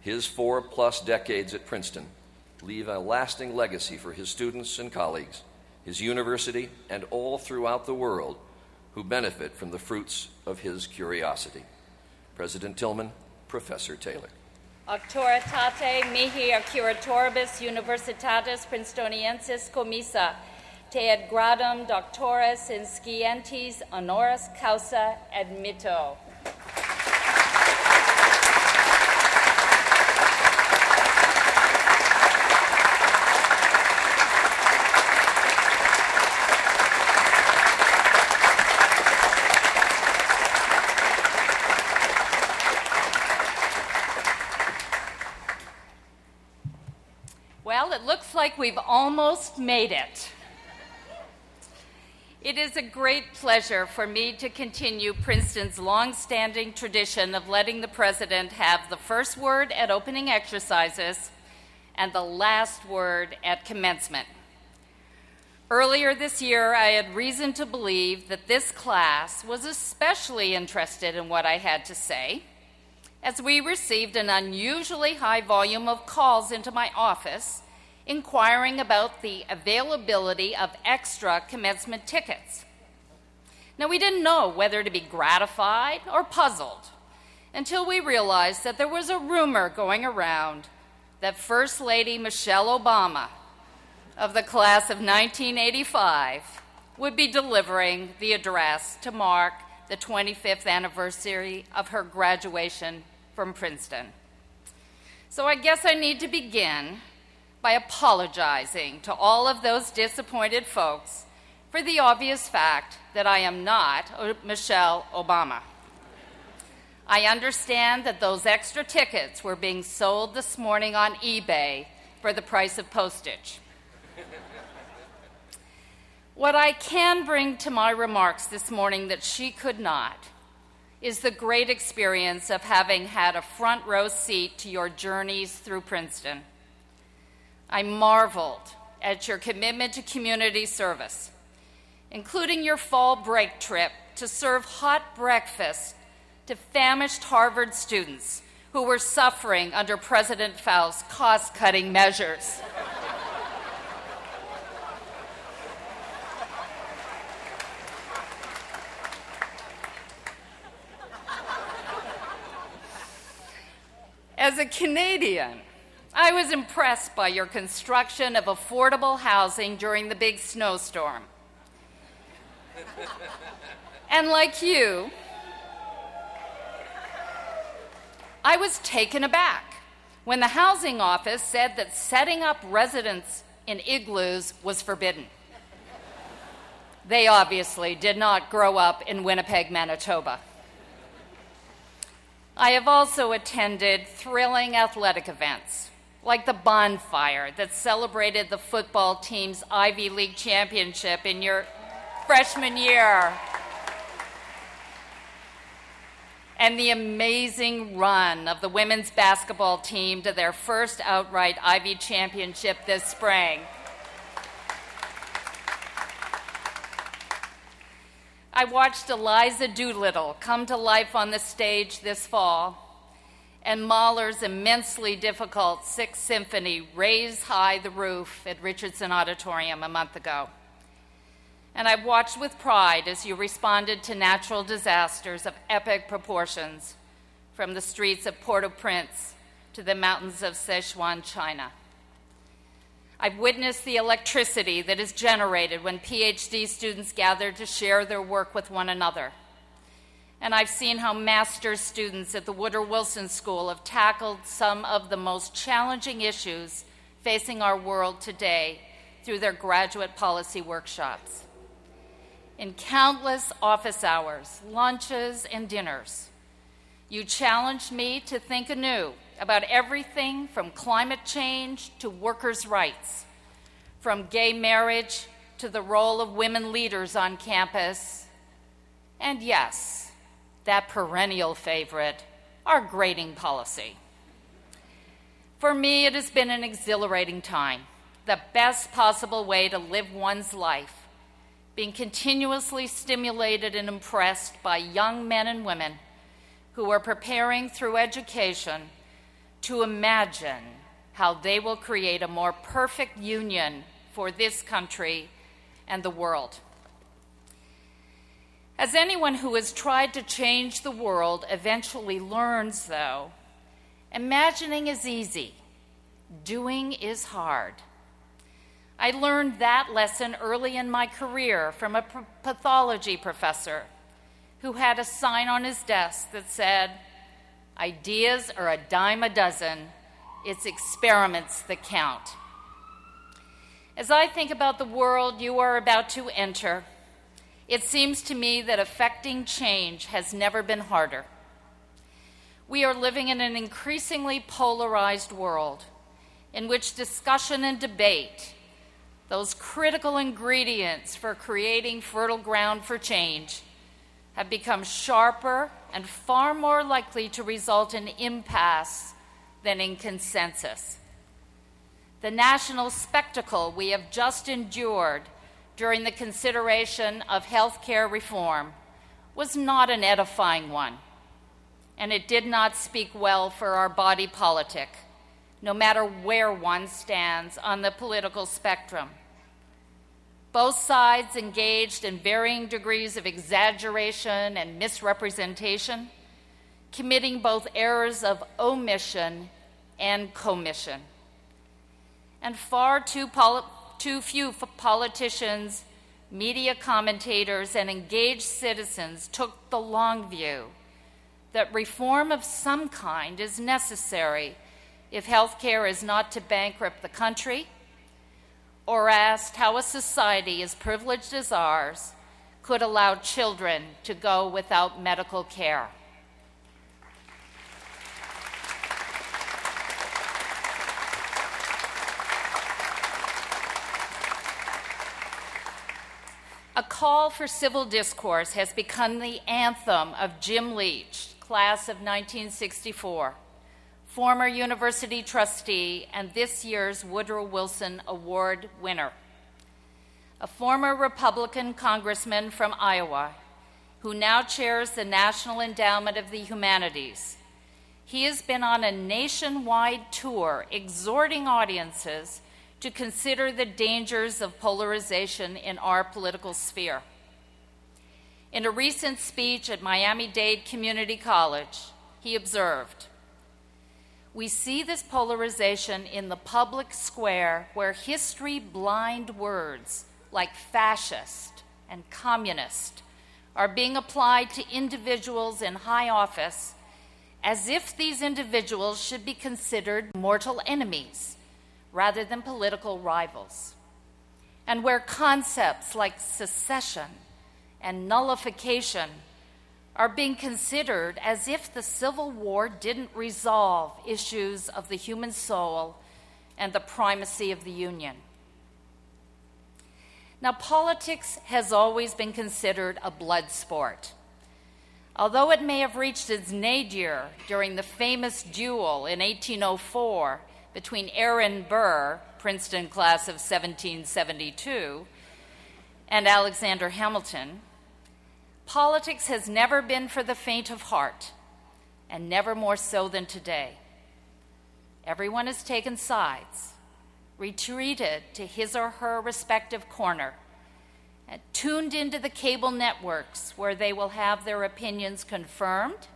His four plus decades at Princeton leave a lasting legacy for his students and colleagues, his university, and all throughout the world who benefit from the fruits of his curiosity. President Tilghman, Professor Taylor. Auctoritate mihi accuratoribus universitatis princetoniensis commissa te ad gradum doctoris in scientis honoris causa admitto. Well, it looks like we've almost made it. It is a great pleasure for me to continue Princeton's long-standing tradition of letting the president have the first word at opening exercises and the last word at commencement. Earlier this year, I had reason to believe that this class was especially interested in what I had to say, as we received an unusually high volume of calls into my office inquiring about the availability of extra commencement tickets. Now, we didn't know whether to be gratified or puzzled until we realized that there was a rumor going around that First Lady Michelle Obama of the class of 1985 would be delivering the address to mark the 25th anniversary of her graduation from Princeton. So I guess I need to begin by apologizing to all of those disappointed folks for the obvious fact that I am not Michelle Obama. I understand that those extra tickets were being sold this morning on eBay for the price of postage. what I can bring to my remarks this morning that she could not is the great experience of having had a front row seat to your journeys through Princeton. I marveled at your commitment to community service, including your fall break trip to serve hot breakfast to famished Harvard students who were suffering under President Faust's cost cutting measures. As a Canadian, I was impressed by your construction of affordable housing during the big snowstorm. [laughs] and like you, I was taken aback when the housing office said that setting up residence in igloos was forbidden. They obviously did not grow up in Winnipeg, Manitoba. I have also attended thrilling athletic events like the bonfire that celebrated the football team's Ivy League championship in your freshman year. And the amazing run of the women's basketball team to their first outright Ivy championship this spring. I watched Eliza Doolittle come to life on the stage this fall and Mahler's immensely difficult Sixth Symphony raise high the roof at Richardson Auditorium a month ago. And I've watched with pride as you responded to natural disasters of epic proportions from the streets of Port au Prince to the mountains of Sichuan, China. I've witnessed the electricity that is generated when PhD students gather to share their work with one another. And I've seen how master's students at the Woodrow Wilson School have tackled some of the most challenging issues facing our world today through their graduate policy workshops. In countless office hours, lunches, and dinners, you challenged me to think anew about everything from climate change to workers' rights, from gay marriage to the role of women leaders on campus, and yes, that perennial favorite, our grading policy. For me, it has been an exhilarating time, the best possible way to live one's life, being continuously stimulated and impressed by young men and women who are preparing through education to imagine how they will create a more perfect union for this country and the world. As anyone who has tried to change the world eventually learns, though, imagining is easy, doing is hard. I learned that lesson early in my career from a pathology professor who had a sign on his desk that said, Ideas are a dime a dozen, it's experiments that count. As I think about the world you are about to enter, it seems to me that affecting change has never been harder. We are living in an increasingly polarized world in which discussion and debate, those critical ingredients for creating fertile ground for change, have become sharper and far more likely to result in impasse than in consensus. The national spectacle we have just endured during the consideration of health care reform was not an edifying one, and it did not speak well for our body politic, no matter where one stands on the political spectrum. Both sides engaged in varying degrees of exaggeration and misrepresentation, committing both errors of omission and commission. And far too, too few politicians, media commentators, and engaged citizens took the long view that reform of some kind is necessary if health care is not to bankrupt the country or asked how a society as privileged as ours could allow children to go without medical care. A call for civil discourse has become the anthem of Jim Leach, class of 1964 former university trustee, and this year's Woodrow Wilson Award winner. A former Republican congressman from Iowa who now chairs the National Endowment of the Humanities. He has been on a nationwide tour exhorting audiences to consider the dangers of polarization in our political sphere. In a recent speech at Miami Dade Community College, he observed we see this polarization in the public square where history blind words like fascist and communist are being applied to individuals in high office as if these individuals should be considered mortal enemies rather than political rivals. And where concepts like secession and nullification are being considered as if the Civil War didn't resolve issues of the human soul and the primacy of the Union. Now, politics has always been considered a blood sport. Although it may have reached its nadir during the famous duel in 1804 between Aaron Burr, Princeton class of 1772, and Alexander Hamilton, Politics has never been for the faint of heart, and never more so than today. Everyone has taken sides, retreated to his or her respective corner, and tuned into the cable networks where they will have their opinions confirmed,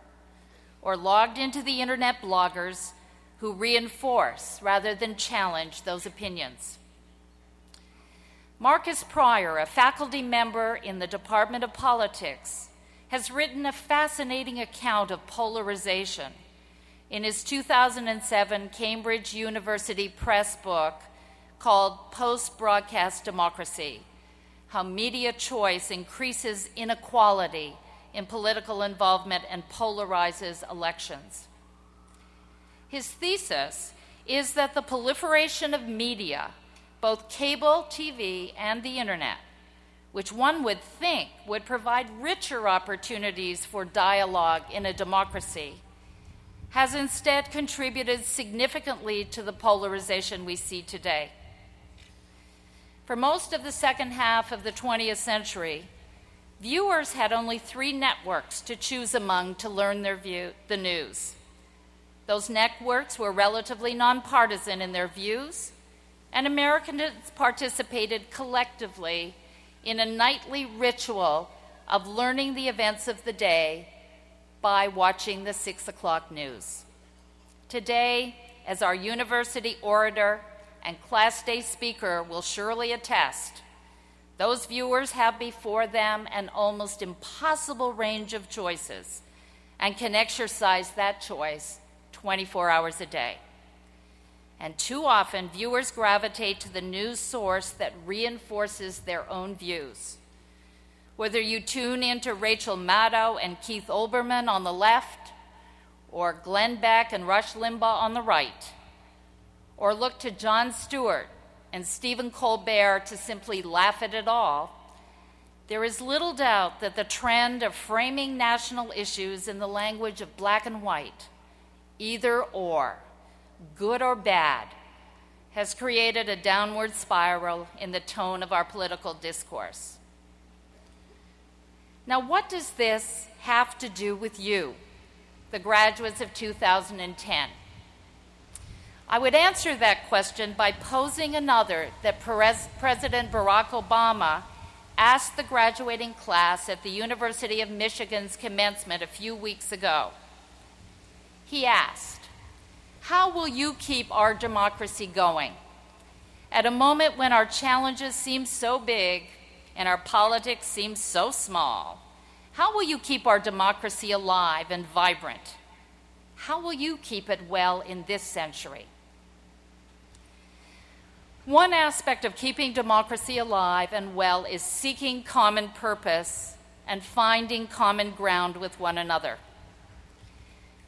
or logged into the internet bloggers who reinforce rather than challenge those opinions. Markus Prior, a faculty member in the Department of Politics, has written a fascinating account of polarization in his 2007 Cambridge University Press book called Post Broadcast Democracy How Media Choice Increases Inequality in Political Involvement and Polarizes Elections. His thesis is that the proliferation of media, both cable TV and the internet, which one would think would provide richer opportunities for dialogue in a democracy, has instead contributed significantly to the polarization we see today. For most of the second half of the 20th century, viewers had only three networks to choose among to learn their view, the news those networks were relatively nonpartisan in their views, and Americans participated collectively in a nightly ritual of learning the events of the day by watching the six o'clock news. Today, as our university orator and class day speaker will surely attest, those viewers have before them an almost impossible range of choices and can exercise that choice 24 hours a day. And too often, viewers gravitate to the news source that reinforces their own views. Whether you tune into Rachel Maddow and Keith Olbermann on the left, or Glenn Beck and Rush Limbaugh on the right, or look to Jon Stewart and Stephen Colbert to simply laugh at it all, there is little doubt that the trend of framing national issues in the language of black and white either or, good or bad, has created a downward spiral in the tone of our political discourse. Now, what does this have to do with you, the graduates of 2010? I would answer that question by posing another that President Barack Obama asked the graduating class at the University of Michigan's commencement a few weeks ago. He asked, How will you keep our democracy going? At a moment when our challenges seem so big and our politics seem so small, how will you keep our democracy alive and vibrant? How will you keep it well in this century? One aspect of keeping democracy alive and well is seeking common purpose and finding common ground with one another.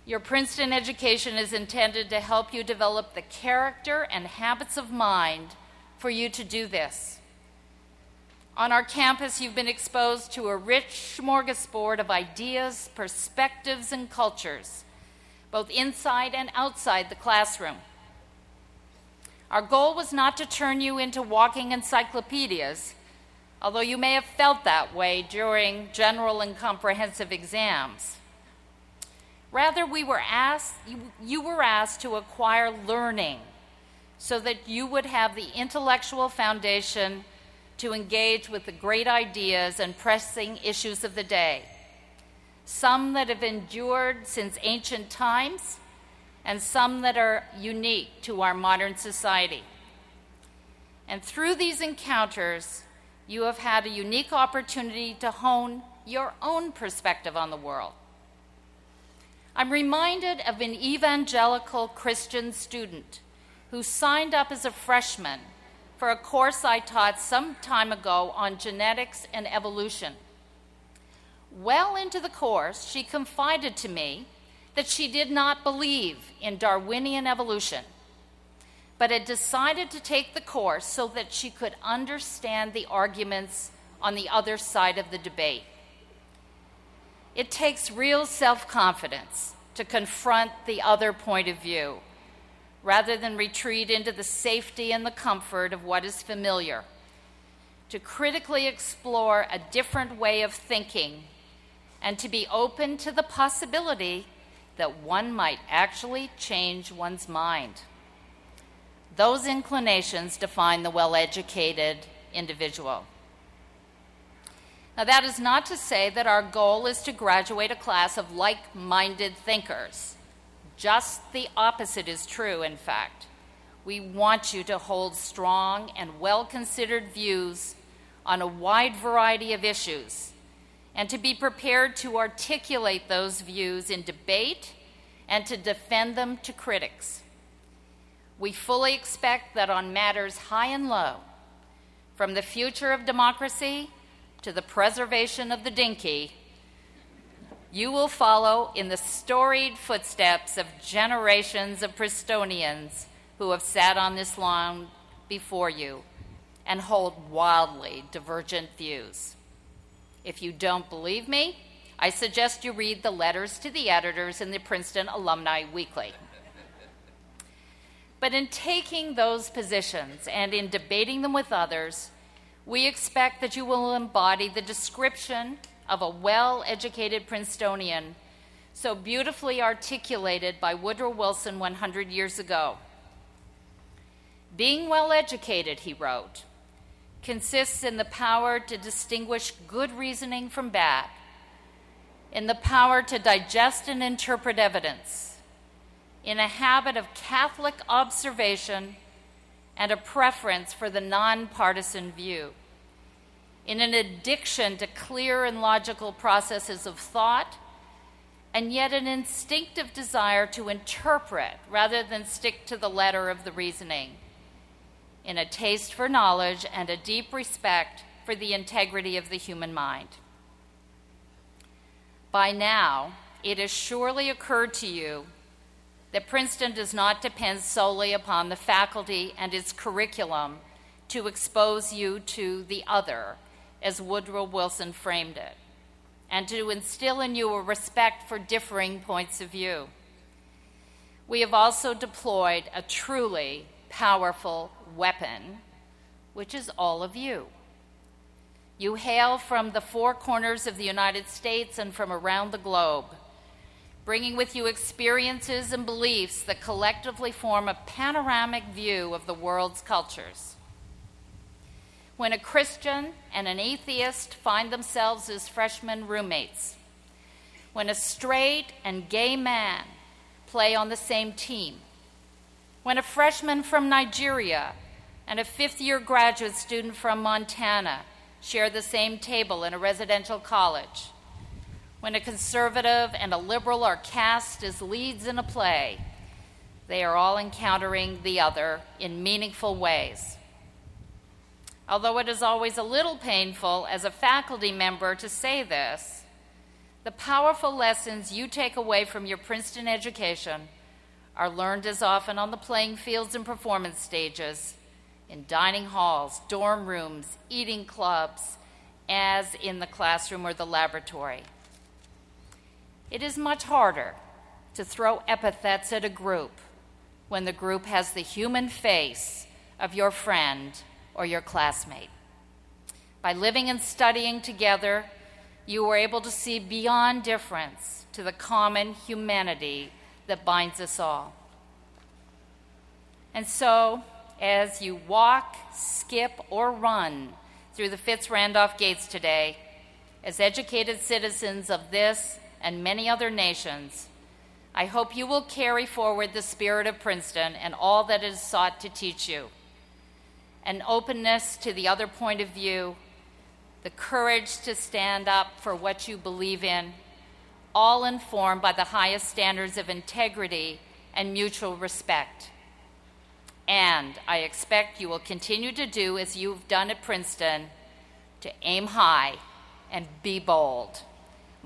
Your Princeton education is intended to help you develop the character and habits of mind for you to do this. On our campus, you've been exposed to a rich smorgasbord of ideas, perspectives, and cultures, both inside and outside the classroom. Our goal was not to turn you into walking encyclopedias, although you may have felt that way during general and comprehensive exams. Rather, we were asked, you, you were asked to acquire learning so that you would have the intellectual foundation to engage with the great ideas and pressing issues of the day, some that have endured since ancient times, and some that are unique to our modern society. And through these encounters, you have had a unique opportunity to hone your own perspective on the world. I'm reminded of an evangelical Christian student who signed up as a freshman for a course I taught some time ago on genetics and evolution. Well into the course, she confided to me that she did not believe in Darwinian evolution, but had decided to take the course so that she could understand the arguments on the other side of the debate. It takes real self confidence to confront the other point of view rather than retreat into the safety and the comfort of what is familiar. To critically explore a different way of thinking and to be open to the possibility that one might actually change one's mind. Those inclinations define the well educated individual. Now, that is not to say that our goal is to graduate a class of like minded thinkers. Just the opposite is true, in fact. we want you to hold strong and well considered views on a wide variety of issues and to be prepared to articulate those views in debate and to defend them to critics. We fully expect that on matters high and low, from the future of democracy to the preservation of the dinky, you will follow in the storied footsteps of generations of Princetonians who have sat on this lawn before you and hold wildly divergent views. If you don't believe me, I suggest you read the letters to the editors in the Princeton Alumni Weekly. But in taking those positions and in debating them with others, we expect that you will embody the description of a well educated Princetonian so beautifully articulated by Woodrow Wilson 100 years ago. Being well educated, he wrote, consists in the power to distinguish good reasoning from bad, in the power to digest and interpret evidence, in a habit of Catholic observation and a preference for the nonpartisan view, in an addiction to clear and logical processes of thought, and yet an instinctive desire to interpret rather than stick to the letter of the reasoning in a taste for knowledge and a deep respect for the integrity of the human mind. By now, it has surely occurred to you that Princeton does not depend solely upon the faculty and its curriculum to expose you to the other, as Woodrow Wilson framed it, and to instill in you a respect for differing points of view. We have also deployed a truly powerful weapon, which is all of you. You hail from the four corners of the United States and from around the globe, bringing with you experiences and beliefs that collectively form a panoramic view of the world's cultures. When a Christian and an atheist find themselves as freshman roommates, when a straight and gay man play on the same team, when a freshman from Nigeria and a fifth year graduate student from Montana share the same table in a residential college, when a conservative and a liberal are cast as leads in a play, they are all encountering the other in meaningful ways. Although it is always a little painful as a faculty member to say this, the powerful lessons you take away from your Princeton education are learned as often on the playing fields and performance stages, in dining halls, dorm rooms, eating clubs, as in the classroom or the laboratory. It is much harder to throw epithets at a group when the group has the human face of your friend or your classmate. By living and studying together, you were able to see beyond difference to the common humanity that binds us all. And so, as you walk, skip, or run through the Fitz Randolph gates today, as educated citizens of this and many other nations, I hope you will carry forward the spirit of Princeton and all that it has sought to teach you an openness to the other point of view, the courage to stand up for what you believe in all informed by the highest standards of integrity and mutual respect. And I expect you will continue to do as you've done at Princeton to aim high and be bold.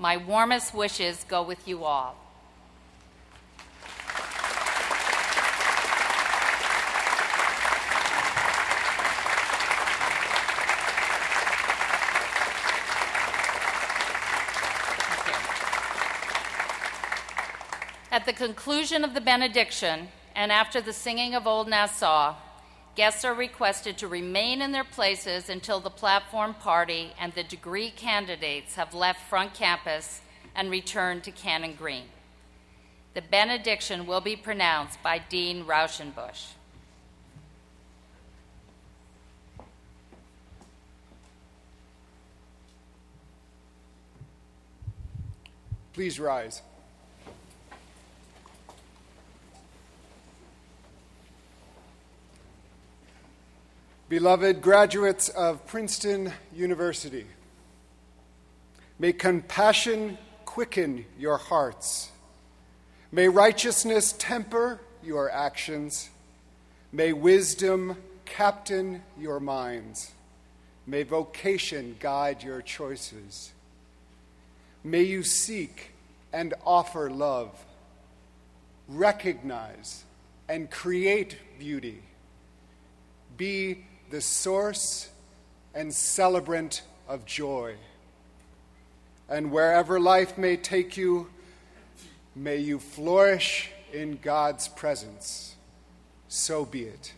My warmest wishes go with you all. At the conclusion of the benediction, and after the singing of Old Nassau, guests are requested to remain in their places until the platform party and the degree candidates have left front campus and returned to Cannon Green. The benediction will be pronounced by Dean Raushenbush. Please rise. Beloved graduates of Princeton University, may compassion quicken your hearts. May righteousness temper your actions. May wisdom captain your minds. May vocation guide your choices. May you seek and offer love, recognize and create beauty. Be the source and celebrant of joy. And wherever life may take you, may you flourish in God's presence. So be it.